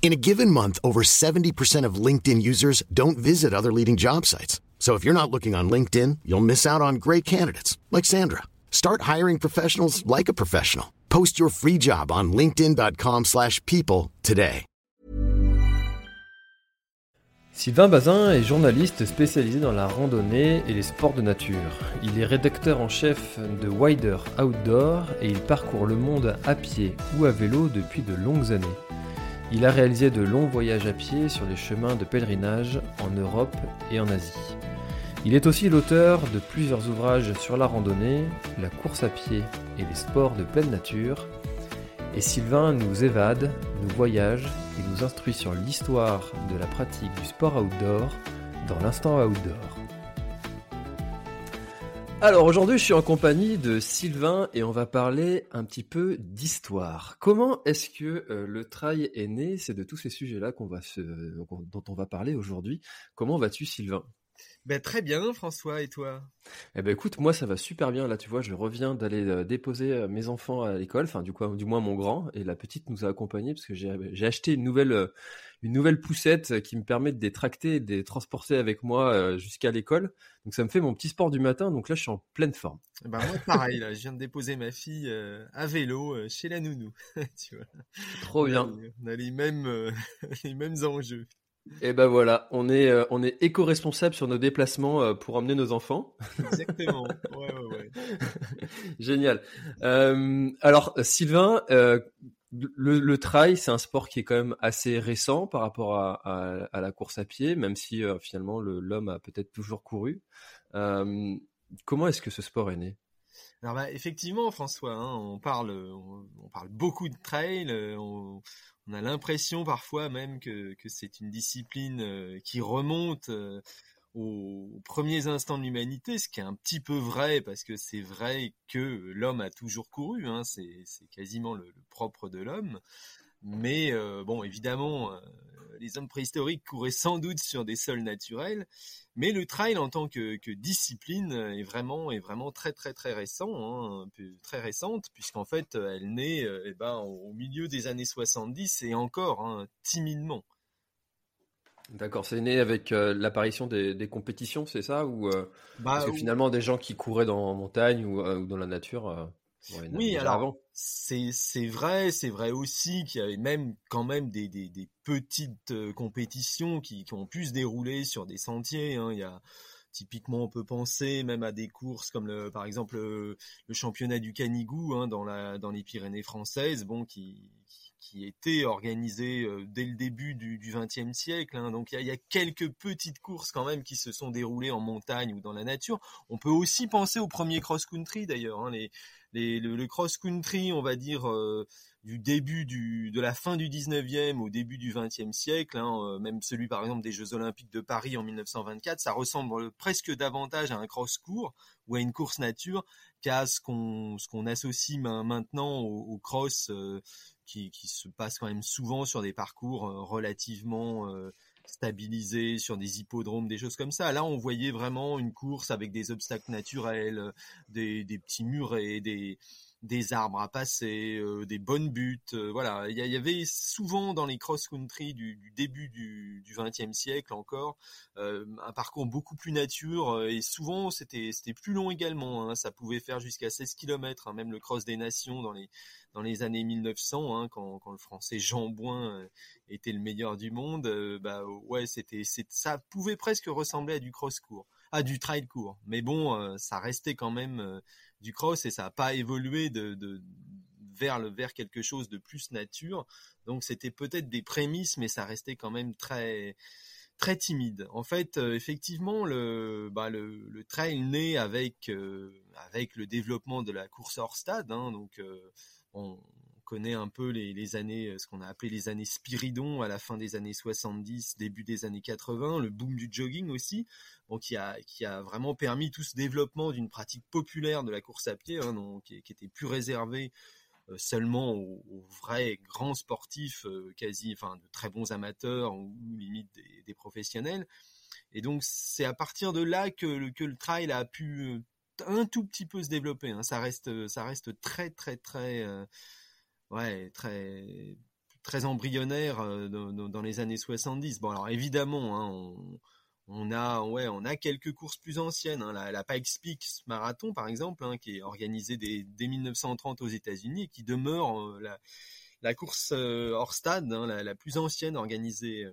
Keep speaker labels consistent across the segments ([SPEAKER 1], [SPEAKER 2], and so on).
[SPEAKER 1] In a given month, over 70% of LinkedIn users don't visit other leading job sites. So if you're not looking on LinkedIn, you'll miss out on great candidates like Sandra. Start hiring professionals like a professional. Post your free job on linkedin.com/people today.
[SPEAKER 2] Sylvain Bazin est journaliste spécialisé dans la randonnée et les sports de nature. Il est rédacteur en chef de Wider Outdoor et il parcourt le monde à pied ou à vélo depuis de longues années. Il a réalisé de longs voyages à pied sur les chemins de pèlerinage en Europe et en Asie. Il est aussi l'auteur de plusieurs ouvrages sur la randonnée, la course à pied et les sports de pleine nature. Et Sylvain nous évade, nous voyage et nous instruit sur l'histoire de la pratique du sport outdoor dans l'instant outdoor. Alors aujourd'hui, je suis en compagnie de Sylvain et on va parler un petit peu d'histoire. Comment est-ce que euh, le trail est né? C'est de tous ces sujets-là qu'on va se, dont on va parler aujourd'hui. Comment vas-tu, Sylvain?
[SPEAKER 3] Ben, très bien, François, et toi?
[SPEAKER 2] Eh ben écoute, moi ça va super bien. Là, tu vois, je reviens d'aller euh, déposer euh, mes enfants à l'école, enfin du, coup, du moins mon grand, et la petite nous a accompagnés parce que j'ai acheté une nouvelle une nouvelle poussette qui me permet de les tracter et de les transporter avec moi euh, jusqu'à l'école. Donc ça me fait mon petit sport du matin. Donc là, je suis en pleine forme.
[SPEAKER 3] Eh Ben, moi, pareil, là, je viens de déposer ma fille euh, à vélo euh, chez la nounou. tu vois?
[SPEAKER 2] Trop bien.
[SPEAKER 3] On a, les mêmes, les mêmes enjeux.
[SPEAKER 2] Et ben voilà, on est euh, on est éco-responsable sur nos déplacements euh, pour emmener nos enfants.
[SPEAKER 3] Exactement. Ouais, ouais, ouais.
[SPEAKER 2] Génial. Euh, alors Sylvain, le, trail, c'est un sport qui est quand même assez récent par rapport à, la course à pied, même si euh, finalement le- l'homme a peut-être toujours couru. Euh, comment est-ce que ce sport est né?
[SPEAKER 3] Alors bah, effectivement, François, hein, on parle, on, parle beaucoup de trail. euh, On, a l'impression parfois même que, c'est une discipline qui remonte aux, premiers instants de l'humanité, ce qui est un petit peu vrai parce que c'est vrai que l'homme a toujours couru. Hein, c'est quasiment le, propre de l'homme. Mais euh, bon, évidemment, euh, les hommes préhistoriques couraient sans doute sur des sols naturels, mais le trail en tant que, discipline est vraiment est vraiment très très très récent, hein, très récente, puisqu'en fait elle naît euh, eh ben, au milieu des années 70 et encore hein, timidement.
[SPEAKER 2] D'accord, c'est né avec euh, l'apparition des, des compétitions, c'est ça Ou euh,
[SPEAKER 3] Bah,
[SPEAKER 2] parce que finalement des gens qui couraient dans en montagne ou, euh, ou dans la nature,
[SPEAKER 3] Oui, alors c'est vrai, c'est vrai aussi qu'il y avait même quand même des, des, des petites compétitions qui, qui ont pu se dérouler sur des sentiers. Hein. Il y a typiquement on peut penser même à des courses comme le, par exemple le, le championnat du Canigou hein, dans la dans les Pyrénées françaises, bon qui qui était organisé euh, dès le début du XXe siècle. Hein. Donc il y a, quelques petites courses quand même qui se sont déroulées en montagne ou dans la nature. On peut aussi penser au premier cross-country d'ailleurs. Hein. Le, cross-country, on va dire, euh, du début de la fin du 19e au début du 20e siècle, hein, euh, même celui par exemple des Jeux Olympiques de Paris en 1924, ça ressemble presque davantage à un cross-court ou à une course nature qu'à ce qu'on associe main- maintenant au, au cross euh, qui, qui se passe quand même souvent sur des parcours euh, relativement euh, stabilisés, sur des hippodromes, des choses comme ça. Là, on voyait vraiment une course avec des obstacles naturels, euh, des, des petits murets, des, des arbres à passer, euh, des bonnes buttes. euh, voilà, il y, avait souvent dans les cross-country du, du début du XXe siècle encore euh, un parcours beaucoup plus nature et souvent c'était c'était plus long également. hein. ça pouvait faire jusqu'à 16 km, même le cross des nations dans les dans les années 1900, hein, quand, quand le français Jean Bouin euh, était le meilleur du monde. bah ouais, c'était ça pouvait presque ressembler à du cross court, à du trail court. Mais bon, euh, ça restait quand même euh, du cross et ça n'a pas évolué de, de vers le vers quelque chose de plus nature. Donc c'était peut-être des prémices, mais ça restait quand même très très timide. En fait, euh, effectivement, le, bah, le, le trail naît avec euh, avec le développement de la course hors stade. Hein, donc, euh, on connaît un peu les, années, ce qu'on a appelé les années Spiridon à la fin des années 70, début des années 80, le boom du jogging aussi, bon, qui a qui a vraiment permis tout ce développement d'une pratique populaire de la course à pied, hein, donc, qui, était plus réservée seulement aux, vrais grands sportifs, quasi, enfin de très bons amateurs ou, limite des, professionnels. Et donc c'est à partir de là que le, que le trail a pu euh, un tout petit peu se développer. Hein. Ça reste ça reste très très très euh, ouais très très embryonnaire euh, dans, les années 70. Bon alors évidemment hein, on, a ouais on a quelques courses plus anciennes. Hein. La, la Pikes Peak Marathon par exemple hein, qui est organisée dès, dès 1930 aux États-Unis et qui demeure la, la course hors stade la, plus ancienne organisée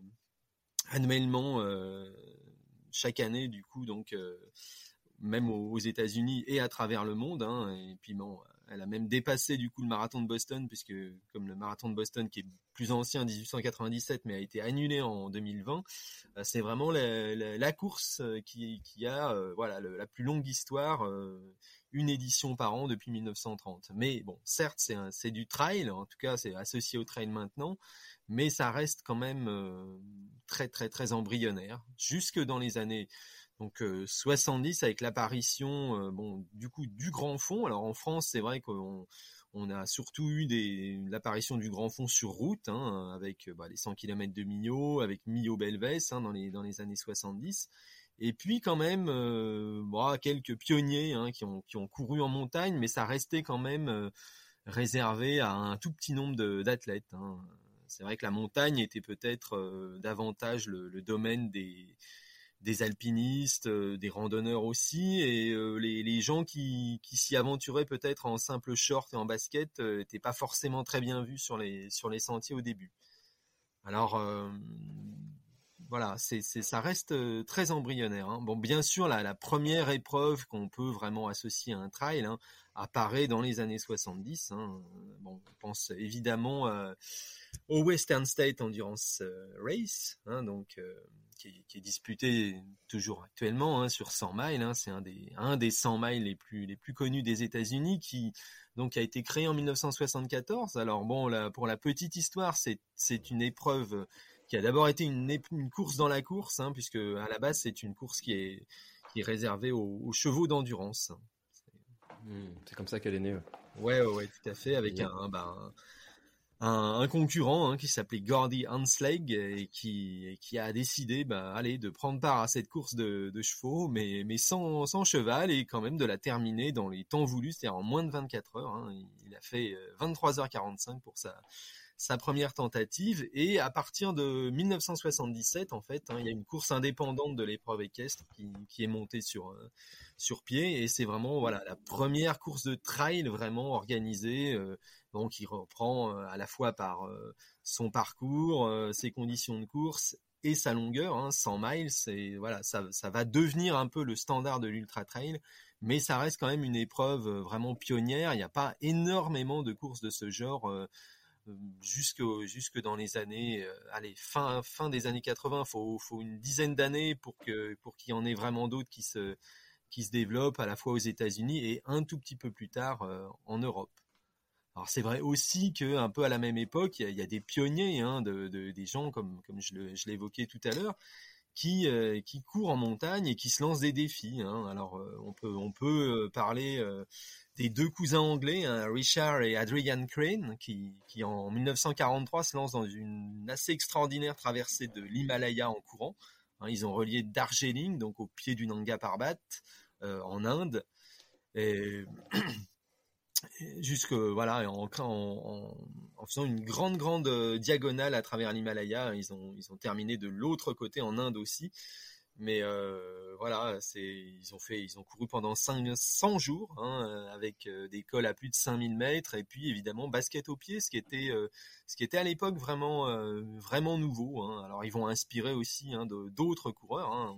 [SPEAKER 3] annuellement chaque année du coup donc euh, même aux, États-Unis et à travers le monde. Et puis bon, elle a même dépassé du coup le marathon de Boston puisque comme le marathon de Boston qui est plus ancien 1897 mais a été annulé en 2020, euh, c'est vraiment la, course euh, qui, a voilà la plus longue histoire, une édition par an depuis 1930. Mais bon, certes c'est du trail, en tout cas c'est associé au trail maintenant, mais ça reste quand même très très très embryonnaire jusque dans les années donc 70 avec l'apparition bon du coup du grand fond. Alors en France c'est vrai qu'on on a surtout eu des l'apparition du grand fond sur route hein, avec bah, les 100 km de Millau avec Millau Belvès hein, dans les dans les années 70 et puis quand même bah, quelques pionniers hein, qui ont qui ont couru en montagne mais ça restait quand même réservé à un tout petit nombre d'athlètes hein. C'est vrai que la montagne était peut-être euh, davantage le, domaine des, des alpinistes, euh, des randonneurs aussi, et euh, les, gens qui, s'y aventuraient peut-être en simple short et en basket n'étaient pas forcément très bien vus sur les, sur les sentiers au début. Alors voilà, c'est, ça reste très embryonnaire. Hein. Bon, bien sûr, la, première épreuve qu'on peut vraiment associer à un trail hein, apparaît dans les années 70. Hein. Bon, on pense évidemment au Western State Endurance euh, Race, donc euh, qui, est disputé toujours actuellement sur 100 miles. C'est un des un des 100 miles les plus les plus connus des États-Unis, qui donc a été créé en 1974. Alors bon, pour la petite histoire, c'est c'est une épreuve qui a d'abord été une, une, course dans la course, hein, puisque à la base c'est une course qui est qui est réservée aux, chevaux d'endurance.
[SPEAKER 2] Hmm, c'est comme ça qu'elle est née.
[SPEAKER 3] Ouais, ouais, ouais, tout à fait, avec un, bah, un un, un concurrent hein, qui s'appelait Gordy Hansleg et qui, qui a décidé bah, allez, de prendre part à cette course de, de chevaux, mais, mais sans, sans cheval et quand même de la terminer dans les temps voulus, c'est-à-dire en moins de 24 heures. Hein. Il a fait 23h45 euh, pour sa, sa première tentative. Et à partir de 1977 en fait hein, il y a une course indépendante de l'épreuve équestre qui, est montée sur euh, sur pied. Et c'est vraiment voilà la première course de trail vraiment organisée euh, donc qui reprend euh, à la fois par son parcours ses conditions de course et sa longueur, hein, 100 miles, voilà, ça, ça va devenir un peu le standard de l'ultra trail, mais ça reste quand même une épreuve vraiment pionnière. Il n'y a pas énormément de courses de ce genre jusque jusque dans les années euh, allez fin fin des années 80 faut faut une dizaine d'années pour que pour qu'il y en ait vraiment d'autres qui se qui se développent à la fois aux États-Unis et un tout petit peu plus tard euh, en Europe. Alors c'est vrai aussi que un peu à la même époque, il y a, des pionniers, hein, de, de, des gens comme comme je évoqué tout à l'heure, qui euh, courent en montagne et qui se lancent des défis. Hein. Alors on peut on peut parler des deux cousins anglais, hein, Richard et Adrian Crane, qui, en 1943 se lancent dans une assez extraordinaire traversée de l'Himalaya en courant. Hein, ils ont relié Darjeeling, donc au pied du Nanga Parbat, euh, en Inde, et, jusque voilà, en, faisant une grande grande euh, diagonale à travers l'Himalaya, ils ont ils ont terminé de l'autre côté en Inde aussi. Mais euh, voilà, c'est ils ont fait, ils ont couru pendant 500 jours hein, euh, avec des cols à plus de 5000 mètres et puis évidemment basket au pied, ce qui était ce qui était à l'époque vraiment vraiment nouveau. Hein. Alors ils vont inspirer aussi hein, d'autres coureurs. Hein.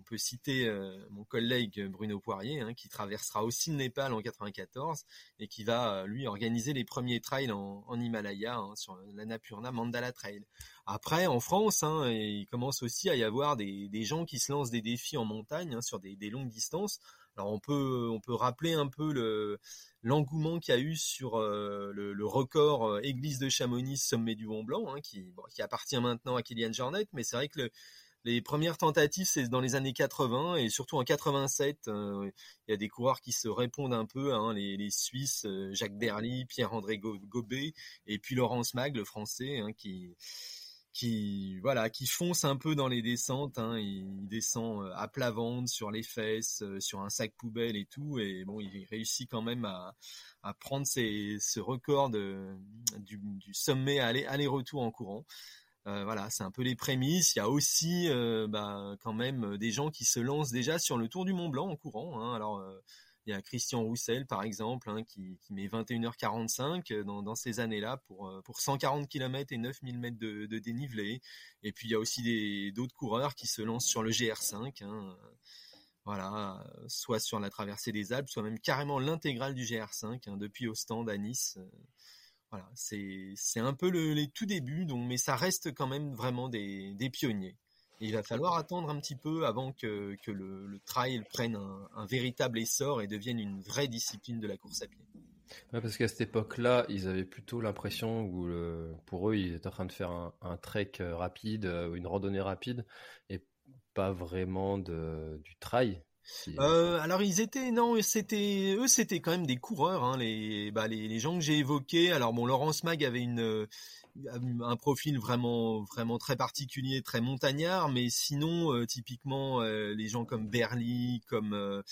[SPEAKER 3] On peut citer euh, mon collègue Bruno Poirier, hein, qui traversera aussi le Népal en 94 et qui va euh, lui organiser les premiers trails en, Himalaya hein, sur l'Annapurna Mandala Trail. Après, en France, hein, il commence aussi à y avoir des, gens qui se lancent des défis en montagne sur des, longues distances. Alors on peut on peut rappeler un peu le l'engouement qu'il y a eu sur euh, le, record Église de Chamonix Sommet du Mont Blanc, qui qui appartient maintenant à Kylian Jornet, mais c'est vrai que les premières tentatives, c'est dans les années 80 et surtout en 87, il y a des coureurs qui se répondent un peu, hein, les, Suisses, Jacques Berly, Pierre-André Gobet et puis Laurence Mag, le français, hein, qui voilà qui fonce un peu dans les descentes hein, il, descend euh, à plat ventre sur les fesses euh, sur un sac poubelle et tout et bon il réussit quand même à, prendre ce record du, sommet aller aller retour en courant euh, voilà c'est un peu les prémices il y a aussi euh, bah, quand même des gens qui se lancent déjà sur le Tour du Mont Blanc en courant hein. alors il y a Christian Roussel, par exemple, hein, qui, met 21h45 euh, dans, dans ces années-là pour, euh, pour 140 km et 9000 mètres de, dénivelé. Et puis il y a aussi d'autres coureurs qui se lancent sur le GR5. Hein, voilà, soit sur la traversée des Alpes, soit même carrément l'intégrale du GR5, hein, depuis Ostende à Nice. Voilà, c'est un peu le, les tout débuts, donc, mais ça reste quand même vraiment des, pionniers il va falloir attendre un petit peu avant que, le, trail prenne un, véritable essor et devienne une vraie discipline de la course à pied.
[SPEAKER 2] Parce qu'à cette époque-là, ils avaient plutôt l'impression où pour eux, ils étaient en train de faire un, un trek euh, rapide, euh, une randonnée rapide, et pas vraiment de, du trail.
[SPEAKER 3] Euh, alors ils étaient non c'était eux c'était quand même des coureurs hein, les, bah, les, les gens que j'ai évoqués alors bon Laurence Mag avait une un profil vraiment vraiment très particulier, très montagnard, mais sinon euh, typiquement euh, les gens comme Berly, comme euh,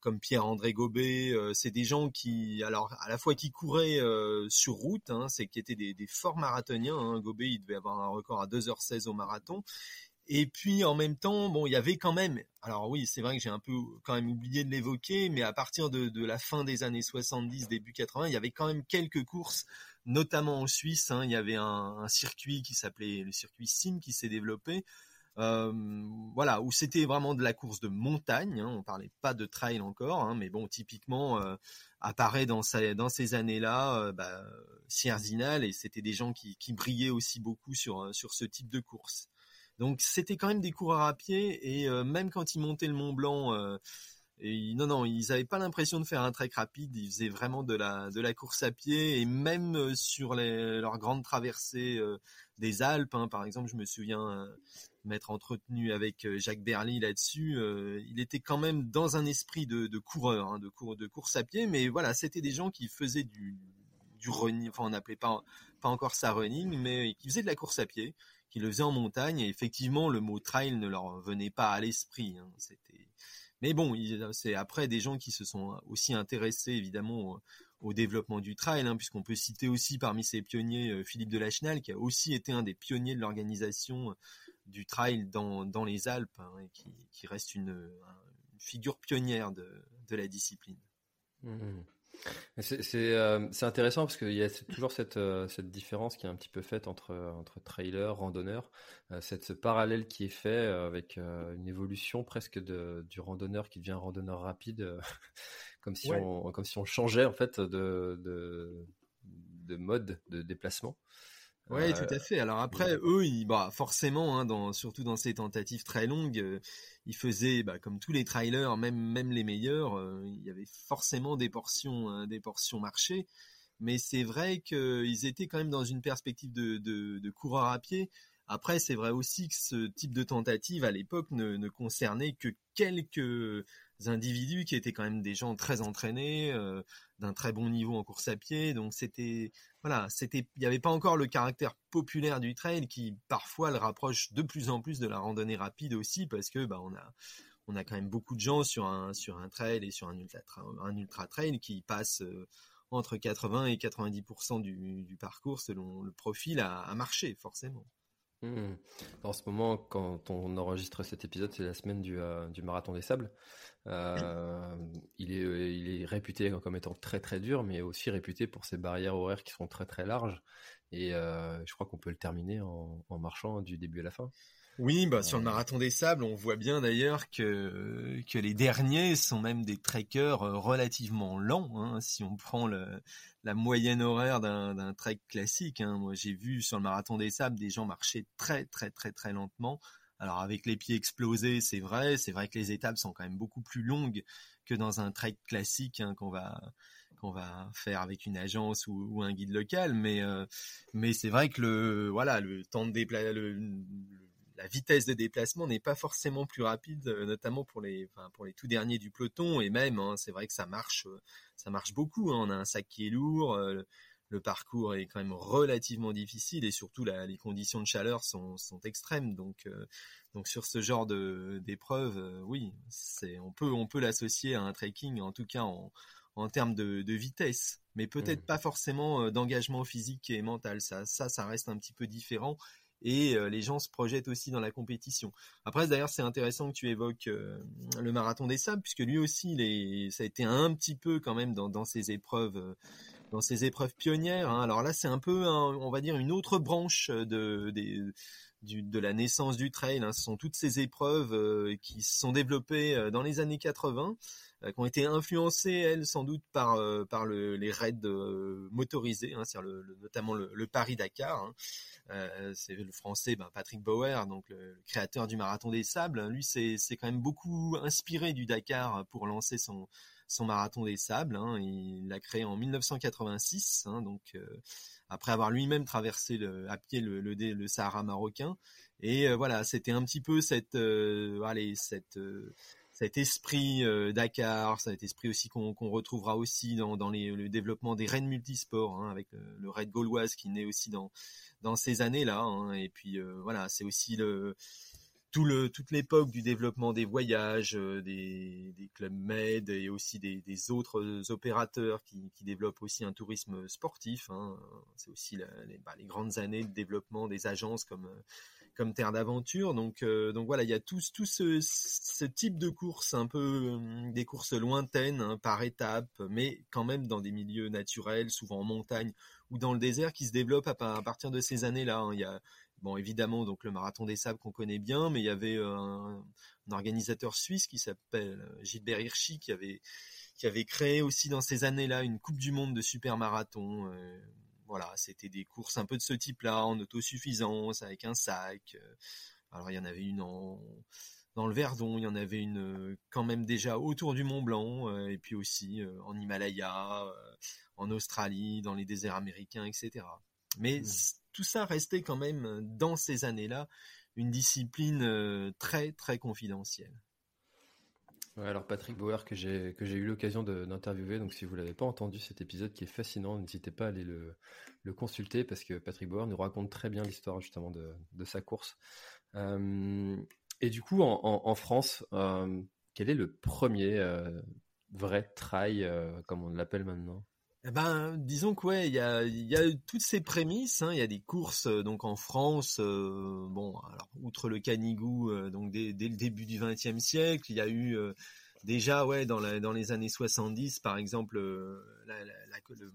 [SPEAKER 3] comme Pierre-André Gobet, c'est des gens qui alors à la fois qui couraient sur route, hein, c'est qui étaient des, des forts marathoniens. Hein. Gobet il devait avoir un record à 2h16 au marathon. Et puis en même temps, bon, il y avait quand même, alors oui, c'est vrai que j'ai un peu quand même oublié de l'évoquer, mais à partir de, la fin des années 70, début 80, il y avait quand même quelques courses notamment en Suisse. Hein, il y avait un, circuit qui s'appelait le circuit Sim qui s'est développé. Euh, voilà, où c'était vraiment de la course de montagne. Hein, on parlait pas de trail encore, hein, mais bon, typiquement euh, apparaît dans ces années-là, euh, bah, Sierzinal et c'était des gens qui, qui brillaient aussi beaucoup sur sur ce type de course. Donc c'était quand même des coureurs à pied et euh, même quand ils montaient le Mont Blanc euh, non, non, ils n'avaient pas l'impression de faire un trek rapide. Ils faisaient vraiment de la de la course à pied et même euh, sur les, leurs grandes traversées des Alpes, hein, par exemple, je me souviens m'être entretenu avec Jacques Berly là-dessus. il était quand même dans un esprit de, de coureur, hein, de, de course à pied, mais voilà, c'était des gens qui faisaient du du running. Enfin, on n'appelait pas pas encore ça running, mais qui faisaient de la course à pied, qui le faisaient en montagne. Et effectivement, le mot trail ne leur venait pas à l'esprit. Hein, mais bon, c'est après des gens qui se sont aussi intéressés évidemment au, développement du trail, hein, puisqu'on peut citer aussi parmi ces pionniers euh, Philippe de Lachenal, qui a aussi été un des pionniers de l'organisation euh, du trail dans, les Alpes, hein, et qui, reste une, figure pionnière de, de la discipline.
[SPEAKER 2] Mmh. Euh, c'est intéressant parce qu'il y a toujours cette, euh, cette différence qui est un petit peu faite entre, entre trailer, randonneur, euh, cette, ce parallèle qui est fait avec une évolution presque de, du randonneur qui devient randonneur rapide, comme, si on, comme si on changeait en fait de, de, de mode de déplacement.
[SPEAKER 3] Oui, tout à fait. Alors après, eux, ils, bah, forcément, hein, dans, surtout dans ces tentatives très longues, il faisait, bah, comme tous les trailers, même même les meilleurs, euh, il y avait forcément des portions euh, des portions marché. Mais c'est vrai qu'ils étaient quand même dans une perspective de, de, de coureur à pied. Après, c'est vrai aussi que ce type de tentative à l'époque ne, ne concernait que quelques individus qui étaient quand même des gens très entraînés, euh, d'un très bon niveau en course à pied. Donc c'était voilà, c'était il n'y avait pas encore le caractère populaire du trail qui parfois le rapproche de plus en plus de la randonnée rapide aussi parce que bah on a on a quand même beaucoup de gens sur un sur un trail et sur un ultra trail qui passent euh, entre 80 et 90% du, du parcours selon le profil à marcher forcément.
[SPEAKER 2] Mmh. En ce moment, quand on enregistre cet épisode, c'est la semaine du, euh, marathon des sables. Euh, il, est, réputé comme étant très très dur, mais aussi réputé pour ses barrières horaires qui sont très très larges. Et euh, je crois qu'on peut le terminer en, en, marchant du début à la fin.
[SPEAKER 3] Oui, bah, sur le marathon des sables, on voit bien d'ailleurs que, que les derniers sont même des trekkers euh, relativement lents. Hein, si on prend le, la moyenne horaire d'un trek classique, hein. moi j'ai vu sur le marathon des sables des gens marcher très très très très lentement. Alors avec les pieds explosés, c'est vrai, c'est vrai que les étapes sont quand même beaucoup plus longues, que dans un trek classique hein, qu'on va qu'on va faire avec une agence ou, un guide local. Mais mais c'est vrai que le voilà le temps de déplacement la vitesse de déplacement n'est pas forcément plus rapide, notamment pour les, enfin, pour les tout derniers du peloton. Et même, hein, c'est vrai que ça marche, ça marche beaucoup. Hein. On a un sac qui est lourd, le parcours est quand même relativement difficile et surtout les conditions de chaleur sont, extrêmes. Donc, euh, donc sur ce genre de d'épreuve, euh, oui, c'est on peut on peut l'associer à un trekking, en tout cas en, en termes de, vitesse, mais peut-être mmh. pas forcément euh, d'engagement physique et mental. Ça, ça, ça reste un petit peu différent et les gens se projettent aussi dans la compétition. Après, d'ailleurs, c'est intéressant que tu évoques le marathon des sables, puisque lui aussi, ça a été un petit peu quand même dans, dans ces épreuves dans ces épreuves pionnières. Hein. Alors là, c'est un peu, on va dire, une autre branche de, de la naissance du trail. Hein. Ce sont toutes ces épreuves euh, qui se sont développées euh, dans les années 80, euh, qui ont été influencées, elles, sans doute par, par les raids motorisés, hein, notamment le, Paris-Dakar. c'est le français ben, Patrick Bauer, donc le, créateur du Marathon des Sables. Lui, c'est quand même beaucoup inspiré du Dakar pour lancer son son marathon des sables. Hein, il l'a créé en 1986, hein, donc euh, après avoir lui-même traversé à pied le, le, Sahara marocain. Et euh, voilà, c'était un petit peu cette, euh, allez, cette cet esprit Dakar, cet esprit aussi qu'on retrouvera aussi dans, le développement des raids multisports, hein, avec le, raid gauloise qui naît aussi dans ces années-là. Hein, et puis voilà, c'est aussi le tout le, toute l'époque du développement des voyages, euh, des, clubs med et aussi des, autres opérateurs qui, développent aussi un tourisme sportif. Hein. C'est aussi bah, les, grandes années de développement des agences comme comme Terre d'aventure. Donc euh, donc voilà, il y a tout, tout ce, ce type de courses, un peu des courses lointaines hein, par étapes, mais quand même dans des milieux naturels, souvent en montagne ou dans le désert, qui se développent à, partir de ces années-là. Hein. Il y a bon évidemment donc le marathon des sables qu'on connaît bien, mais il y avait euh, un, organisateur suisse qui s'appelle euh, Gilbert Hirschi qui avait qui avait créé aussi dans ces années-là une Coupe du Monde de super marathon. Euh, voilà, c'était des courses un peu de ce type-là, en autosuffisance, avec un sac. alors il y en avait une en dans le Verdon, il y en avait une quand même déjà autour du Mont Blanc, et puis aussi en Himalaya, en Australie, dans les déserts américains, etc. Mais mmh tout ça restait quand même euh, dans ces années-là une discipline euh, très très confidentielle.
[SPEAKER 2] Alors Patrick Bauer que j'ai eu l'occasion d'interviewer, donc si vous l'avez pas entendu cet épisode qui est fascinant, n'hésitez pas à aller le, consulter parce que Patrick Bauer nous raconte très bien l'histoire justement de, sa course. Euh, et du coup en, en, France, quel est le premier vrai trail comme on l'appelle maintenant?
[SPEAKER 3] Ben, disons que ouais, il y a, y a toutes ces prémices. Hein. Il y a des courses euh, donc en France. Euh, bon, alors outre le Canigou, euh, donc dès, le début du XXe siècle, il y a eu déjà ouais dans, la, dans les années 70, par exemple, la, la, le,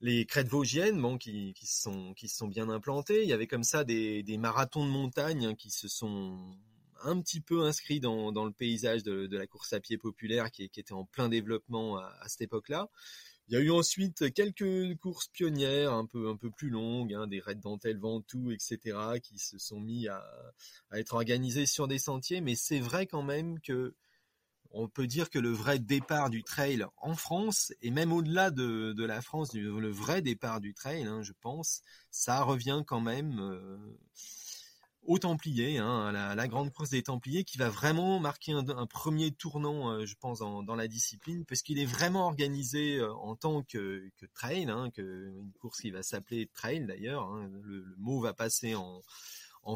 [SPEAKER 3] les crêtes vosgiennes, bon, qui, qui sont qui se sont bien implantées. Il y avait comme ça des, des marathons de montagne hein, qui se sont un petit peu inscrits dans, le paysage de, la course à pied populaire qui, était en plein développement à, cette époque-là. Il y a eu ensuite quelques courses pionnières un peu un peu plus longues, hein, des raids dentelle Ventoux, etc., qui se sont mis à, être organisés sur des sentiers. Mais c'est vrai quand même que on peut dire que le vrai départ du trail en France et même au-delà de, de la France, le vrai départ du trail, hein, je pense, ça revient quand même. Euh, aux Templiers, hein, la, grande course des Templiers, qui va vraiment marquer un, premier tournant, euh, je pense, dans, la discipline, parce qu'il est vraiment organisé euh, en tant que, trail, hein, une course qui va s'appeler trail d'ailleurs. Hein, le, mot va passer en,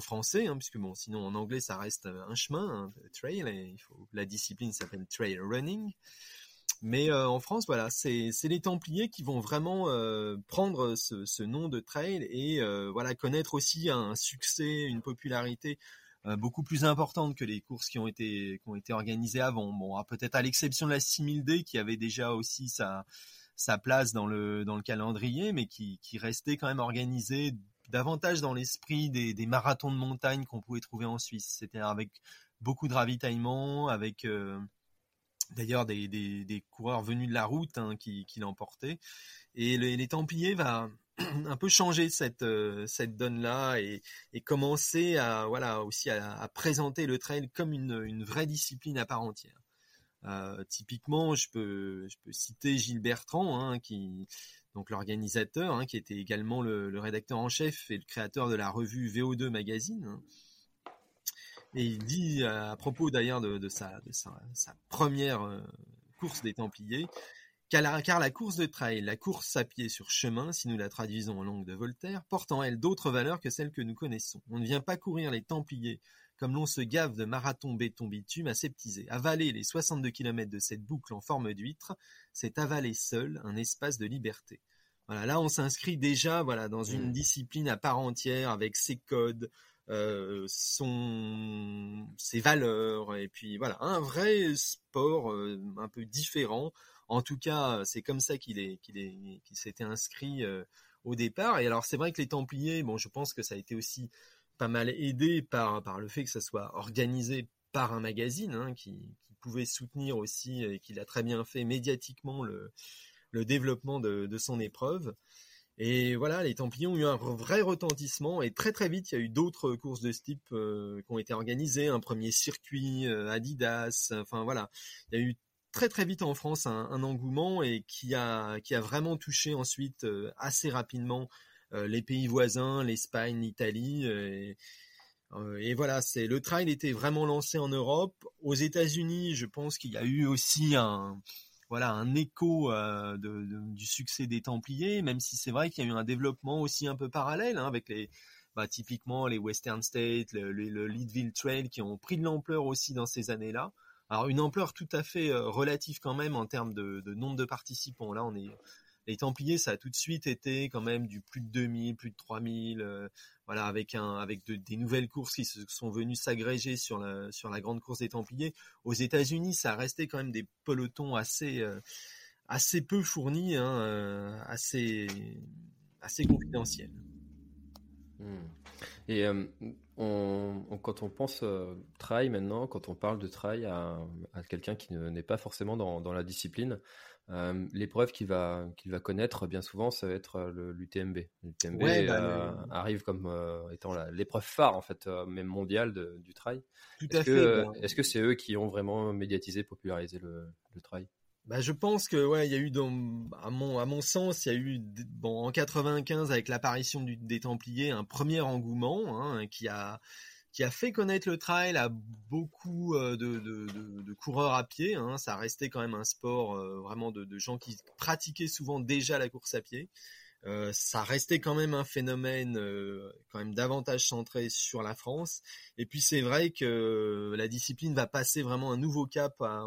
[SPEAKER 3] français, puisque bon, sinon en anglais ça reste un chemin, trail. La discipline s'appelle trail running. Mais euh, en France, voilà, c'est les Templiers qui vont vraiment euh, prendre ce, ce, nom de trail et euh, voilà connaître aussi un succès, une popularité beaucoup plus importante que les courses qui ont été qui ont été organisées avant. Bon, peut-être à l'exception de la 6000D qui avait déjà aussi sa sa place dans le dans le calendrier, mais qui qui restait quand même organisée davantage dans l'esprit des, des marathons de montagne qu'on pouvait trouver en Suisse. C'était avec beaucoup de ravitaillement, avec d'ailleurs des, des, coureurs venus de la route hein, qui, qui l'emportaient. Et les Templiers va un peu changer cette euh, cette donne là et, et, commencer à voilà aussi à, présenter le trail comme une, une vraie discipline à part entière. typiquement, je peux, je peux citer Gilles Bertrand, hein, qui donc l'organisateur, hein, qui était également le, rédacteur en chef et le créateur de la revue VO2 Magazine. Et il dit à propos d'ailleurs de, sa, sa, première course des Templiers, car la course de trail, la course à pied sur chemin, si nous la traduisons en langue de Voltaire, porte en elle d'autres valeurs que celles que nous connaissons. On ne vient pas courir les Templiers comme l'on se gave de marathon béton bitume aseptisé. Avaler les 62 km de cette boucle en forme d'huître, c'est avaler seul un espace de liberté. Voilà, là on s'inscrit déjà voilà dans une mmh. discipline à part entière avec ses codes, euh, son, ses valeurs et puis voilà un vrai sport euh, un peu différent en tout cas, c'est comme ça qu'il est, qu'il est, qu'il s'était inscrit euh, au départ. Et alors, c'est vrai que les Templiers, bon, je pense que ça a été aussi pas mal aidé par par le fait que ça soit organisé par un magazine hein, qui, qui, pouvait soutenir aussi et qu'il a très bien fait médiatiquement le le développement de, de son épreuve. Et voilà, les Templiers ont eu un vrai retentissement et très très vite, il y a eu d'autres courses de ce type euh, qui ont été organisées, un premier circuit euh, Adidas, enfin voilà, il y a eu très très vite en France un, engouement et qui a qui a vraiment touché ensuite euh, assez rapidement les pays voisins, l'Espagne, l'Italie. Euh, et, voilà, c'est le trail était vraiment lancé en Europe. Aux États-Unis, je pense qu'il y a eu aussi un voilà un écho de, du succès des Templiers, même si c'est vrai qu'il y a eu un développement aussi un peu parallèle hein, avec les bah, typiquement les Western States, le, le Leadville Trail qui ont pris de l'ampleur aussi dans ces années-là. Alors une ampleur tout à fait euh, relative quand même en termes de, nombre de participants. Là, on est les Templiers, ça a tout de suite été quand même du plus de 2000, plus de 3000, euh, voilà, avec un, avec des nouvelles courses qui se sont venues s'agréger sur la, sur la grande course des Templiers. Aux États-Unis, ça a resté quand même des pelotons assez, euh, assez peu fournis, hein, assez, assez confidentiels.
[SPEAKER 2] Hmm. Et on, quand on pense euh, trail maintenant, quand on parle de trail à, quelqu'un qui n'est pas forcément dans, la discipline, euh, l'épreuve qu'il va, qu'il va connaître bien souvent, ça va être euh, l'UTMB. L'UTMB bah, arrive comme étant l'épreuve phare en fait, même mondiale du trail.
[SPEAKER 3] Tout est-ce que,
[SPEAKER 2] fait. Est-ce que c'est eux qui ont vraiment médiatisé, popularisé le, le trail?
[SPEAKER 3] Bah, je pense que ouais, il y a eu dans, à mon à mon sens, il y a eu bon en 95 avec l'apparition des Templiers un premier engouement hein, qui a qui a fait connaître le trail à beaucoup euh, de, coureurs à pied. Hein. Ça restait quand même un sport euh, vraiment de gens qui pratiquaient souvent déjà la course à pied. Euh, ça restait quand même un phénomène euh, quand même davantage centré sur la France. Et puis c'est vrai que la discipline va passer vraiment un nouveau cap à,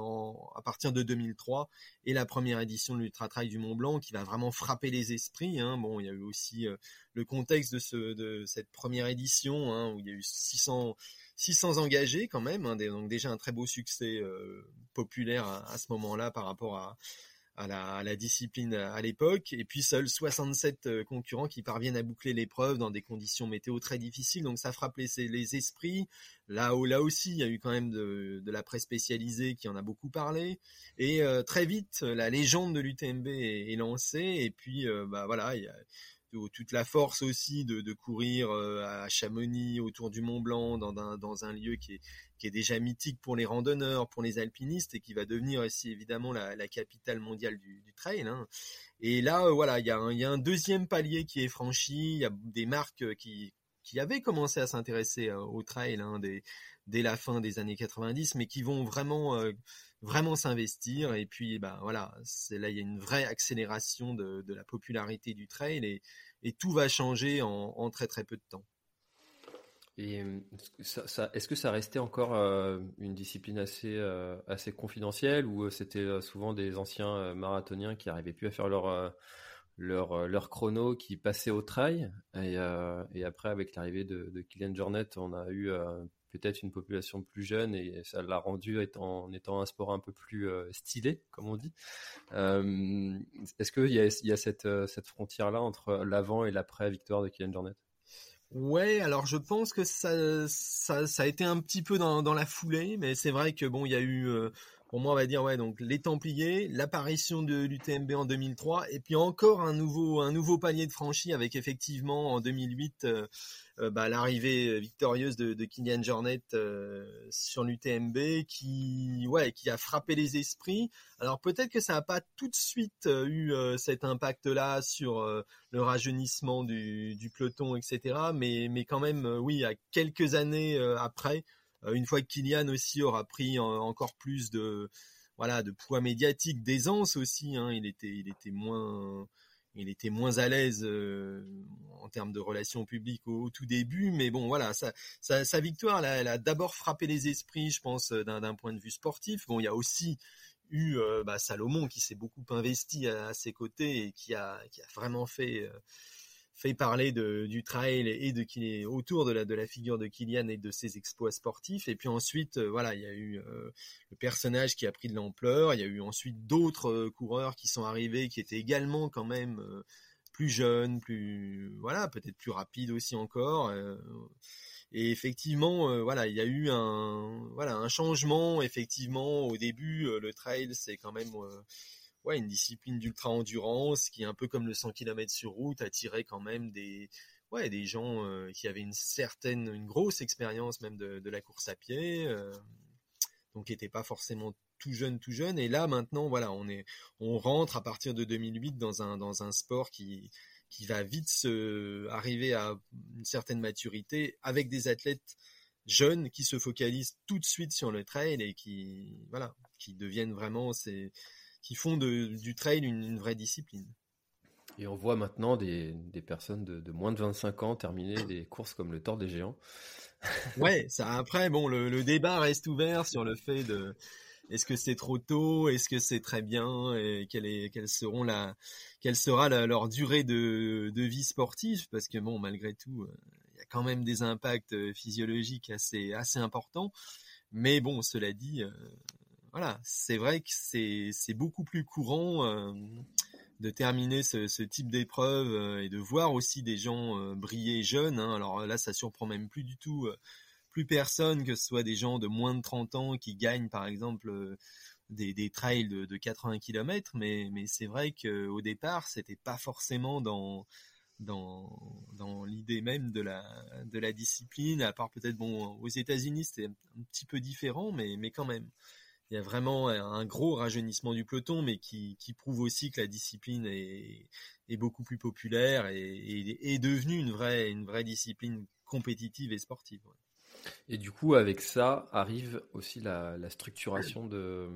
[SPEAKER 3] partir de 2003 et la première édition de l'Ultra Trail du Mont Blanc qui va vraiment frapper les esprits. Hein. Bon, il y a eu aussi euh, le contexte de, ce, de cette première édition hein, où il y a eu 600 600 engagés quand même, hein, donc déjà un très beau succès populaire à ce moment-là par rapport à, à la, discipline à l'époque, et puis seuls 67 euh, concurrents qui parviennent à boucler l'épreuve dans des conditions météo très difficiles, donc ça frappe les, esprits. Là, là aussi, il y a eu quand même de, la presse spécialisée qui en a beaucoup parlé, et euh, très vite, la légende de l'UTMB est, lancée, et puis euh, bah voilà, il y a toute la force aussi de, de courir à Chamonix, autour du Mont Blanc, dans un, dans un lieu qui est, qui est déjà mythique pour les randonneurs, pour les alpinistes et qui va devenir aussi évidemment la, capitale mondiale du, trail. Hein. Et là, euh, voilà, il y, a un, deuxième palier qui est franchi. Il y a des marques qui, qui avaient commencé à s'intéresser euh, au trail hein, dès, la fin des années 90, mais qui vont vraiment euh, vraiment s'investir. Et puis, bah voilà, là il y a une vraie accélération de, la popularité du trail et, et tout va changer en, en très très peu de temps.
[SPEAKER 2] Et ça, est-ce que ça restait encore euh, une discipline assez, euh, assez confidentielle ou euh, c'était souvent des anciens marathoniens qui n'arrivaient plus à faire leur, leur, leur chrono, qui passaient au trail? Et, et après, avec l'arrivée de, de Kylian Jornet, on a eu peut-être une population plus jeune et ça l'a rendu en étant un sport un peu plus stylé, comme on dit. est-ce qu'il y a, y a cette, cette frontière-là entre l'avant et l'après victoire de Kylian Jornet?
[SPEAKER 3] Ouais, alors je pense que ça, ça, ça a été un petit peu dans, dans la foulée, mais c'est vrai que bon, il y a eu euh, pour moi, on va dire ouais, donc les Templiers, l'apparition de l'UTMB en 2003, et puis encore un nouveau un nouveau palier de franchi avec effectivement en 2008 euh, euh, bah, l'arrivée victorieuse de, de Kylian Jornet euh, sur l'UTMB, qui ouais qui a frappé les esprits. Alors peut-être que ça n'a pas tout de suite eu cet impact-là sur le rajeunissement du, du, peloton, etc. Mais mais quand même, oui, à quelques années après. Euh, une fois que Kylian aussi aura pris encore plus de voilà de poids médiatique, d'aisance aussi, hein, il était il était moins il était moins à l'aise euh, en termes de relations publiques au, tout début, mais bon voilà, sa, sa, victoire, elle, a d'abord frappé les esprits, je pense, d'un point de vue sportif. Bon, il y a aussi eu euh, bah, Salomon qui s'est beaucoup investi à, ses côtés et qui a, qui a vraiment fait fait parler du trail et de qui est autour de la de la figure de Kylian et de ses exploits sportifs. Et puis ensuite, euh, voilà, il y a eu euh, le personnage qui a pris de l'ampleur. Il y a eu ensuite d'autres euh, coureurs qui sont arrivés, qui étaient également quand même plus jeunes, plus voilà, peut-être plus rapides aussi encore. et effectivement, voilà, il y a eu un voilà un changement. Effectivement, au début, le trail, c'est quand même ouais, une discipline d'ultra endurance qui un peu comme le 100 km sur route attirait quand même des gens euh, qui avaient une certaine grosse expérience même de, la course à pied euh, donc qui n'étaient pas forcément tout jeunes tout jeunes. Et là maintenant voilà on est on rentre à partir de 2008 dans un dans un sport qui qui va vite se arriver à une certaine maturité avec des athlètes jeunes qui se focalisent tout de suite sur le trail et qui voilà qui deviennent vraiment ces qui font du trail une, vraie discipline.
[SPEAKER 2] Et on voit maintenant des, personnes de, moins de 25 ans terminer des courses comme le Tour des Géants.
[SPEAKER 3] ouais, ça après, bon, le, débat reste ouvert sur le fait de est-ce que c'est trop tôt, est-ce que c'est très bien, et quelle, est, quelle, seront la, quelle sera leur durée de, vie sportive, parce que bon, malgré tout, euh, il y a quand même des impacts euh, physiologiques assez, assez importants. Mais bon, cela dit, euh, voilà, c'est vrai que c'est beaucoup plus courant euh, de terminer ce, type d'épreuve euh, et de voir aussi des gens euh, briller jeunes. Hein. Alors là, ça surprend même plus du tout plus personne que ce soit des gens de moins de 30 ans qui gagnent par exemple des, trails de, de 80 km, mais, c'est vrai qu'au départ, c'était pas forcément dans l'idée même de la, discipline, à part peut-être bon aux États-Unis c'était un petit peu différent, mais quand même il y a vraiment un gros rajeunissement du peloton, mais qui, qui prouve aussi que la discipline est, est beaucoup plus populaire et, est devenue une vraie, une vraie discipline compétitive et sportive.
[SPEAKER 2] Et du coup, avec ça arrive aussi la, la structuration de,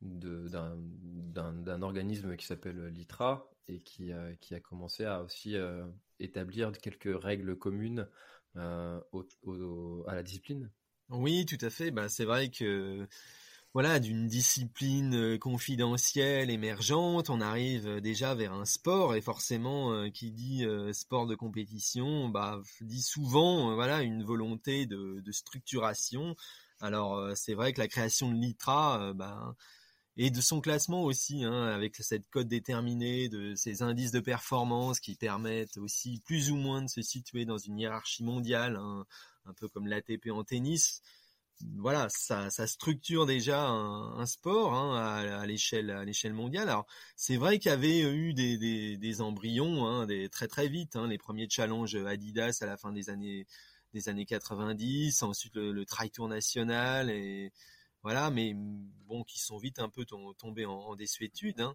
[SPEAKER 2] d'un organisme qui s'appelle l'ITRA et qui, qui a commencé à aussi euh, établir quelques règles communes euh, à la discipline.
[SPEAKER 3] Oui, tout à fait. Bah, c'est vrai que voilà, d'une discipline euh, confidentielle, émergente, on arrive euh, déjà vers un sport et forcément, euh, qui dit sport de compétition, bah, dit souvent, voilà, une volonté de, structuration. Alors, c'est vrai que la création de l'ITRA, bah, et de son classement aussi, hein, avec cette cote déterminée, de ces indices de performance qui permettent aussi plus ou moins de se situer dans une hiérarchie mondiale, hein, un peu comme l'ATP en tennis voilà, ça, structure déjà un, sport hein, à, l'échelle mondiale. Alors c'est vrai qu'il y avait eu des, embryons, hein, des, très très vite, hein, les premiers challenges Adidas à la fin des années des années 90, ensuite le, le Tour national et voilà, mais bon, qui sont vite un peu tombés en, en désuétude.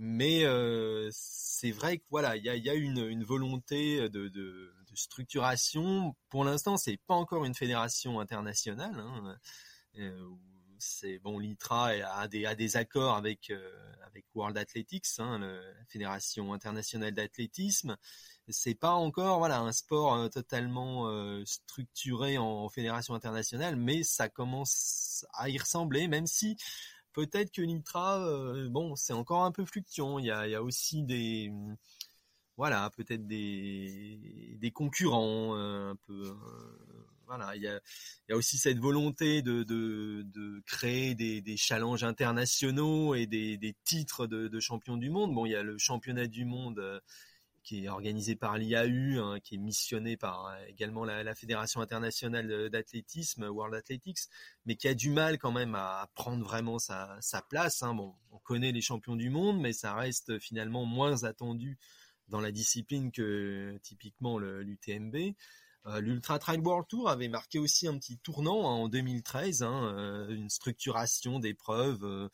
[SPEAKER 3] Mais euh, c'est vrai que voilà, il y a, une, volonté de, structuration. Pour l'instant, c'est pas encore une fédération internationale. Hein. Euh, c'est bon, l'ITRA a des, accords avec euh, World Athletics, hein, la fédération internationale d'athlétisme. C'est pas encore voilà un sport totalement structuré en, fédération internationale, mais ça commence à y ressembler, même si peut-être que l'ITRA, bon, c'est encore un peu fluctuant. Il y a, aussi des voilà, peut-être des, des concurrents euh, un peu. Euh, voilà, il y a, y a aussi cette volonté de, de, de créer des, des challenges internationaux et des, des titres de, de champion du monde. Bon, il y a le championnat du monde euh, qui est organisé par l'IAU, hein, qui est missionné par également la, Fédération internationale d'athlétisme, World Athletics, mais qui a du mal quand même à prendre vraiment sa, place. Hein. Bon, on connaît les champions du monde, mais ça reste finalement moins attendu dans la discipline que typiquement l'UTMB. Euh, L'Ultra Trail World Tour avait marqué aussi un petit tournant hein, en 2013, hein, euh, une structuration d'épreuves euh,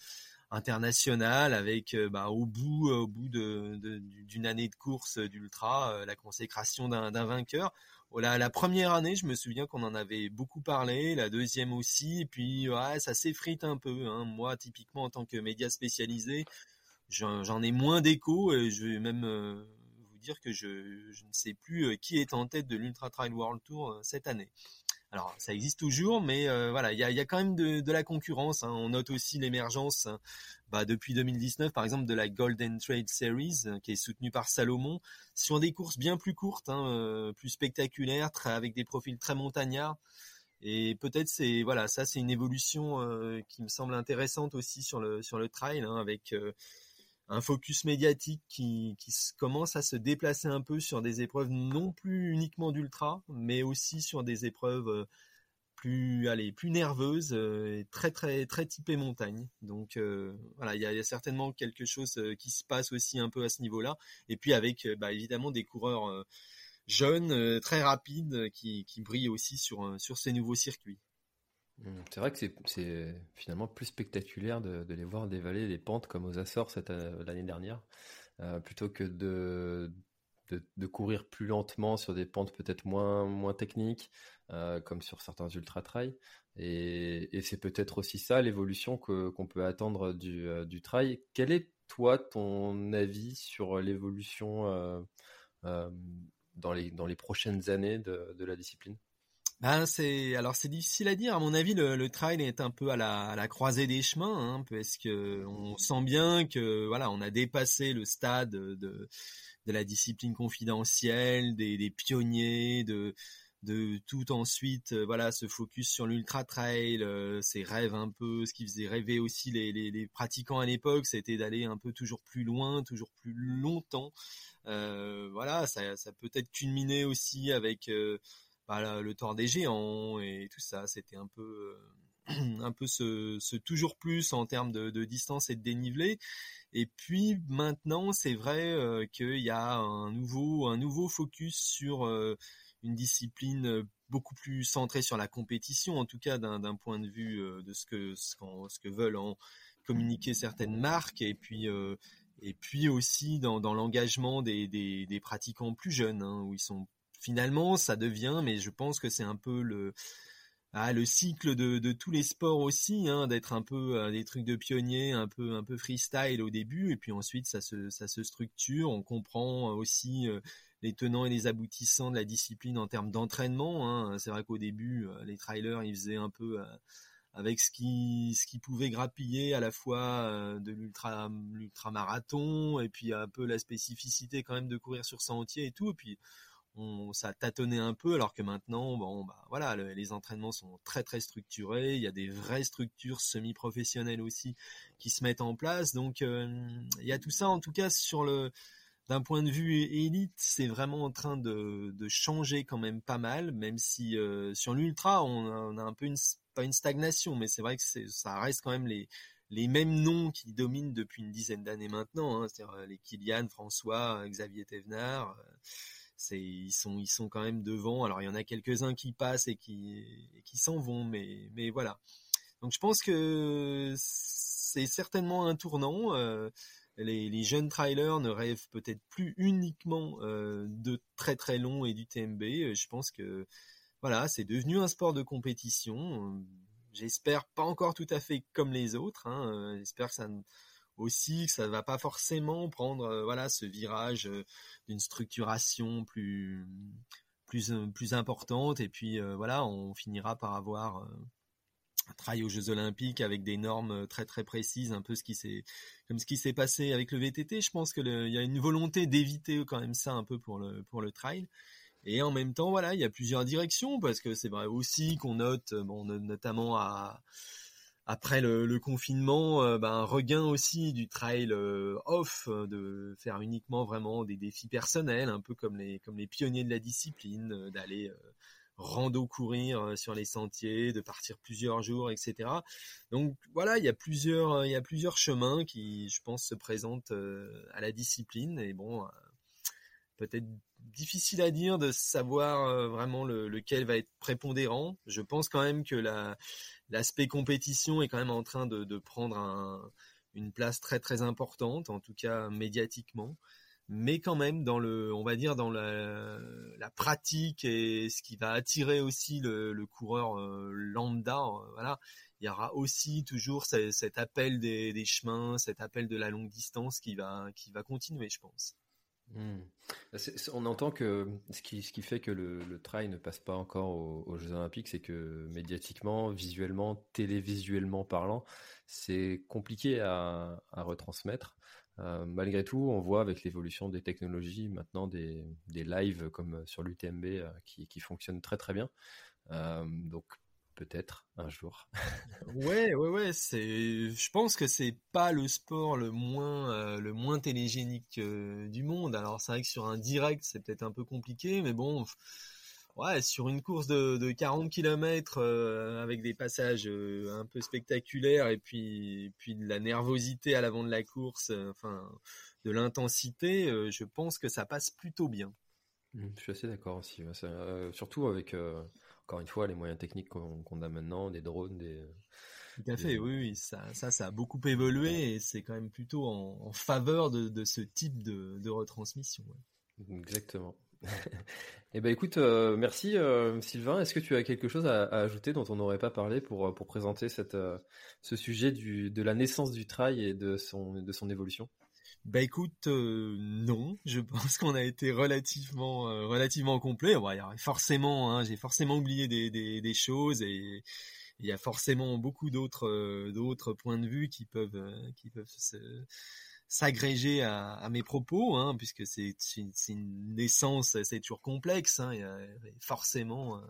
[SPEAKER 3] internationales avec bah, au bout, au bout d'une année de course d'ultra, la consécration d'un vainqueur. Oh la première année, je me souviens qu'on en avait beaucoup parlé, la deuxième aussi, et puis ça s'effrite un peu. Hein. Moi, typiquement en tant que média spécialisé, j'en ai moins d'écho et je vais même dire que je, ne sais plus euh, qui est en tête de l'Ultra Trail World Tour euh, cette année. Alors, ça existe toujours, mais euh, voilà, il y a, quand même de, la concurrence. Hein. On note aussi l'émergence, hein, bah, depuis 2019, par exemple, de la Golden Trail Series, qui est soutenue par Salomon, sur des courses bien plus courtes, hein, plus spectaculaires, avec des profils très montagnards. Et peut-être c'est voilà, ça c'est une évolution qui me semble intéressante aussi sur le sur le trail, avec un focus médiatique qui, commence à se déplacer un peu sur des épreuves non plus uniquement d'ultra, mais aussi sur des épreuves euh, plus allez plus nerveuses euh, et très très très typées montagne. Donc euh, voilà, il y a, certainement quelque chose qui se passe aussi un peu à ce niveau-là. Et puis avec bah, évidemment des coureurs jeunes, très rapides, qui, brillent aussi sur ces nouveaux circuits.
[SPEAKER 2] Mmh, c'est vrai que c'est finalement plus spectaculaire de, les voir dévaler les pentes comme aux Açores euh, l'année dernière, euh, plutôt que de, courir plus lentement sur des pentes peut-être moins, techniques, euh, comme sur certains ultra-trails. Et, c'est peut-être aussi ça l'évolution qu'on peut attendre du, trail. Quel est, toi, ton avis sur l'évolution dans les prochaines années de la discipline?
[SPEAKER 3] Ben c'est alors c'est difficile à dire. À mon avis, le, trail est un peu à la, croisée des chemins, hein, parce que on sent bien que voilà, on a dépassé le stade de, la discipline confidentielle, des, pionniers, de tout ensuite euh, voilà se focus sur l'ultra trail euh, ces rêves un peu ce qui faisait rêver aussi les, pratiquants à l'époque c'était d'aller un peu toujours plus loin toujours plus longtemps euh, voilà ça peut être culminé aussi avec bah, le tort des géants et tout ça. C'était un peu euh, un peu ce, toujours plus en termes de, distance et de dénivelé. Et puis maintenant, c'est vrai euh, qu'il y a un nouveau un nouveau focus sur euh, une discipline beaucoup plus centrée sur la compétition, en tout cas d'un point de vue de ce que ce, que veulent en communiquer certaines marques et puis et puis aussi dans, l'engagement des, des, pratiquants plus jeunes, hein, où ils sont finalement, ça devient, mais je pense que c'est un peu le ah, le cycle de, tous les sports aussi, hein, d'être un peu euh, des trucs de pionniers, un peu un peu freestyle au début, et puis ensuite ça se structure. On comprend aussi euh, les tenants et les aboutissants de la discipline en termes d'entraînement. Hein. C'est vrai qu'au début, euh, les trailers, ils faisaient un peu avec ce qui ce pouvait grappiller à la fois de l'ultra l'ultra marathon et puis un peu la spécificité quand même de courir sur sentier et tout. Puis on, ça a tâtonné un peu, alors que maintenant, bon, bah voilà, les entraînements sont très très structurés. Il y a des vraies structures semi-professionnelles aussi qui se mettent en place. Donc, euh, il y a tout ça, en tout cas, sur le d'un point de vue élite, c'est vraiment en train de, changer quand même pas mal, même si euh, sur l'ultra, on, a un peu pas une stagnation, mais c'est vrai que ça reste quand même les les mêmes noms qui dominent depuis une dizaine d'années maintenant, hein, c'est-à-dire euh, les Kylian, François, Xavier Thévenard c'est ils sont quand même devant. Alors il y en a quelques-uns qui passent et qui s'en vont, mais voilà. Donc je pense que c'est certainement un tournant. Euh, les, jeunes trailers ne rêvent peut-être plus uniquement euh, de très très long et du TMB. Je pense que voilà, c'est devenu un sport de compétition. J'espère pas encore tout à fait comme les autres. Hein. J'espère que ça ne aussi que ça va pas forcément prendre euh, voilà ce virage euh, d'une structuration plus plus euh, plus importante. Et puis voilà on finira par avoir un travail aux Jeux Olympiques avec des normes très très précises un peu ce qui s'est comme ce qui s'est passé avec le VTT je pense que il y a une volonté d'éviter quand même ça un peu pour le pour le trail. Et en même temps voilà il y a plusieurs directions parce que c'est vrai aussi qu'on note bon notamment à après le, confinement, ben, un regain aussi du trail off, de faire uniquement vraiment des défis personnels, un peu comme les comme les pionniers de la discipline, d'aller rando courir sur les sentiers, de partir plusieurs jours, etc. Donc voilà, il y a plusieurs il y a plusieurs chemins qui, je pense, se présentent à la discipline et bon, peut-être difficile à dire de savoir euh, vraiment lequel va être prépondérant. Je pense quand même que l'aspect compétition est quand même en train de, prendre une place très très importante, en tout cas médiatiquement. Mais quand même dans le, on va dire dans la, pratique et ce qui va attirer aussi le, coureur euh, lambda, euh, voilà, il y aura aussi toujours cet, appel des, des, chemins, cet appel de la longue distance qui va qui va continuer, je pense.
[SPEAKER 2] Hmm. On entend que ce qui, fait que le, le trail ne passe pas encore aux, Jeux Olympiques, c'est que médiatiquement, visuellement, télévisuellement parlant, c'est compliqué à, retransmettre. Euh, malgré tout, on voit avec l'évolution des technologies maintenant des, lives comme sur l'UTMB euh, qui, qui fonctionnent très très bien. Euh, donc peut-être un jour.
[SPEAKER 3] ouais, ouais, ouais. C'est, je pense que c'est pas le sport le moins, euh, le moins télégénique euh, du monde. Alors c'est vrai que sur un direct, c'est peut-être un peu compliqué, mais bon, ouais, sur une course de, de 40 km euh, avec des passages un peu spectaculaires et puis, puis de la nervosité à l'avant de la course, enfin, de l'intensité, je pense que ça passe plutôt bien.
[SPEAKER 2] Mmh, je suis assez d'accord aussi. surtout avec encore une fois, les moyens techniques qu'on a maintenant, des drones, des...
[SPEAKER 3] Tout à fait, oui, ça, ça, ça a beaucoup évolué et c'est quand même plutôt en, faveur de, ce type de, retransmission.
[SPEAKER 2] Exactement. eh ben écoute, euh, merci euh, Sylvain. Est-ce que tu as quelque chose à, ajouter dont on n'aurait pas parlé pour, euh, pour présenter cette, ce sujet du, de la naissance du trail et de son, de son évolution?
[SPEAKER 3] Bah écoute, euh, non, je pense qu'on a été relativement euh, relativement complet. Forcément, hein, j'ai forcément oublié des, des, des, choses et il y a forcément beaucoup d'autres euh, d'autres points de vue qui peuvent qui peuvent s'agréger à, à, mes propos, hein, puisque c'est une naissance, c'est toujours complexe. Hein, il y a forcément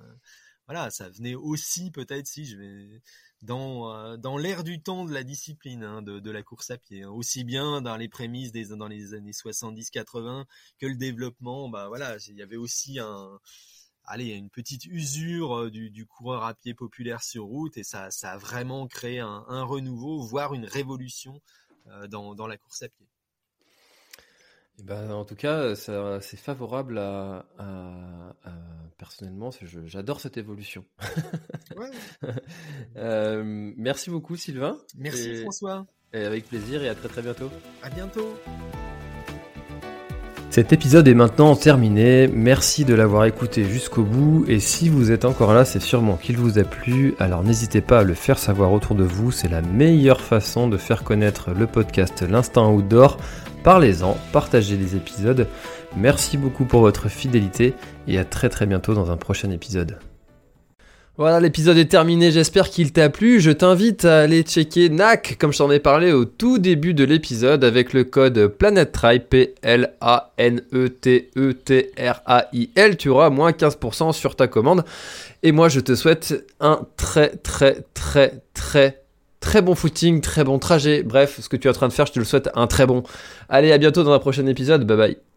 [SPEAKER 3] voilà, ça venait aussi peut-être si je vais dans euh, dans l'ère du temps de la discipline hein, de, la course à pied, hein. aussi bien dans les prémices des dans les années 70-80 que le développement. Bah voilà, il y avait aussi un allez une petite usure euh, du, coureur à pied populaire sur route et ça ça a vraiment créé un, renouveau, voire une révolution euh, dans la course à pied.
[SPEAKER 2] Eh ben, en tout cas, c'est favorable à, personnellement, j'adore cette évolution. Euh, merci beaucoup Sylvain.
[SPEAKER 3] Merci François.
[SPEAKER 2] Et avec plaisir et à très très bientôt.
[SPEAKER 3] À bientôt.
[SPEAKER 2] Cet épisode est maintenant terminé. Merci de l'avoir écouté jusqu'au bout. Et si vous êtes encore là, c'est sûrement qu'il vous a plu. Alors n'hésitez pas à le faire savoir autour de vous. C'est la meilleure façon de faire connaître le podcast L'Instant Outdoor Parlez-en, partagez les épisodes. Merci beaucoup pour votre fidélité et à très très bientôt dans un prochain épisode. Voilà, l'épisode est terminé, j'espère qu'il t'a plu. Je t'invite à aller checker NAC, comme je t'en ai parlé au tout début de l'épisode, avec le code PlanetTrail, P-L-A-N-E-T-E-T-R-A-I-L. Tu auras moins 15% sur ta commande. Et moi, je te souhaite un très très très très Très bon footing, très bon trajet. Bref, ce que tu es en train de faire, je te le souhaite un très bon. Allez, à bientôt dans un prochain épisode. Bye bye.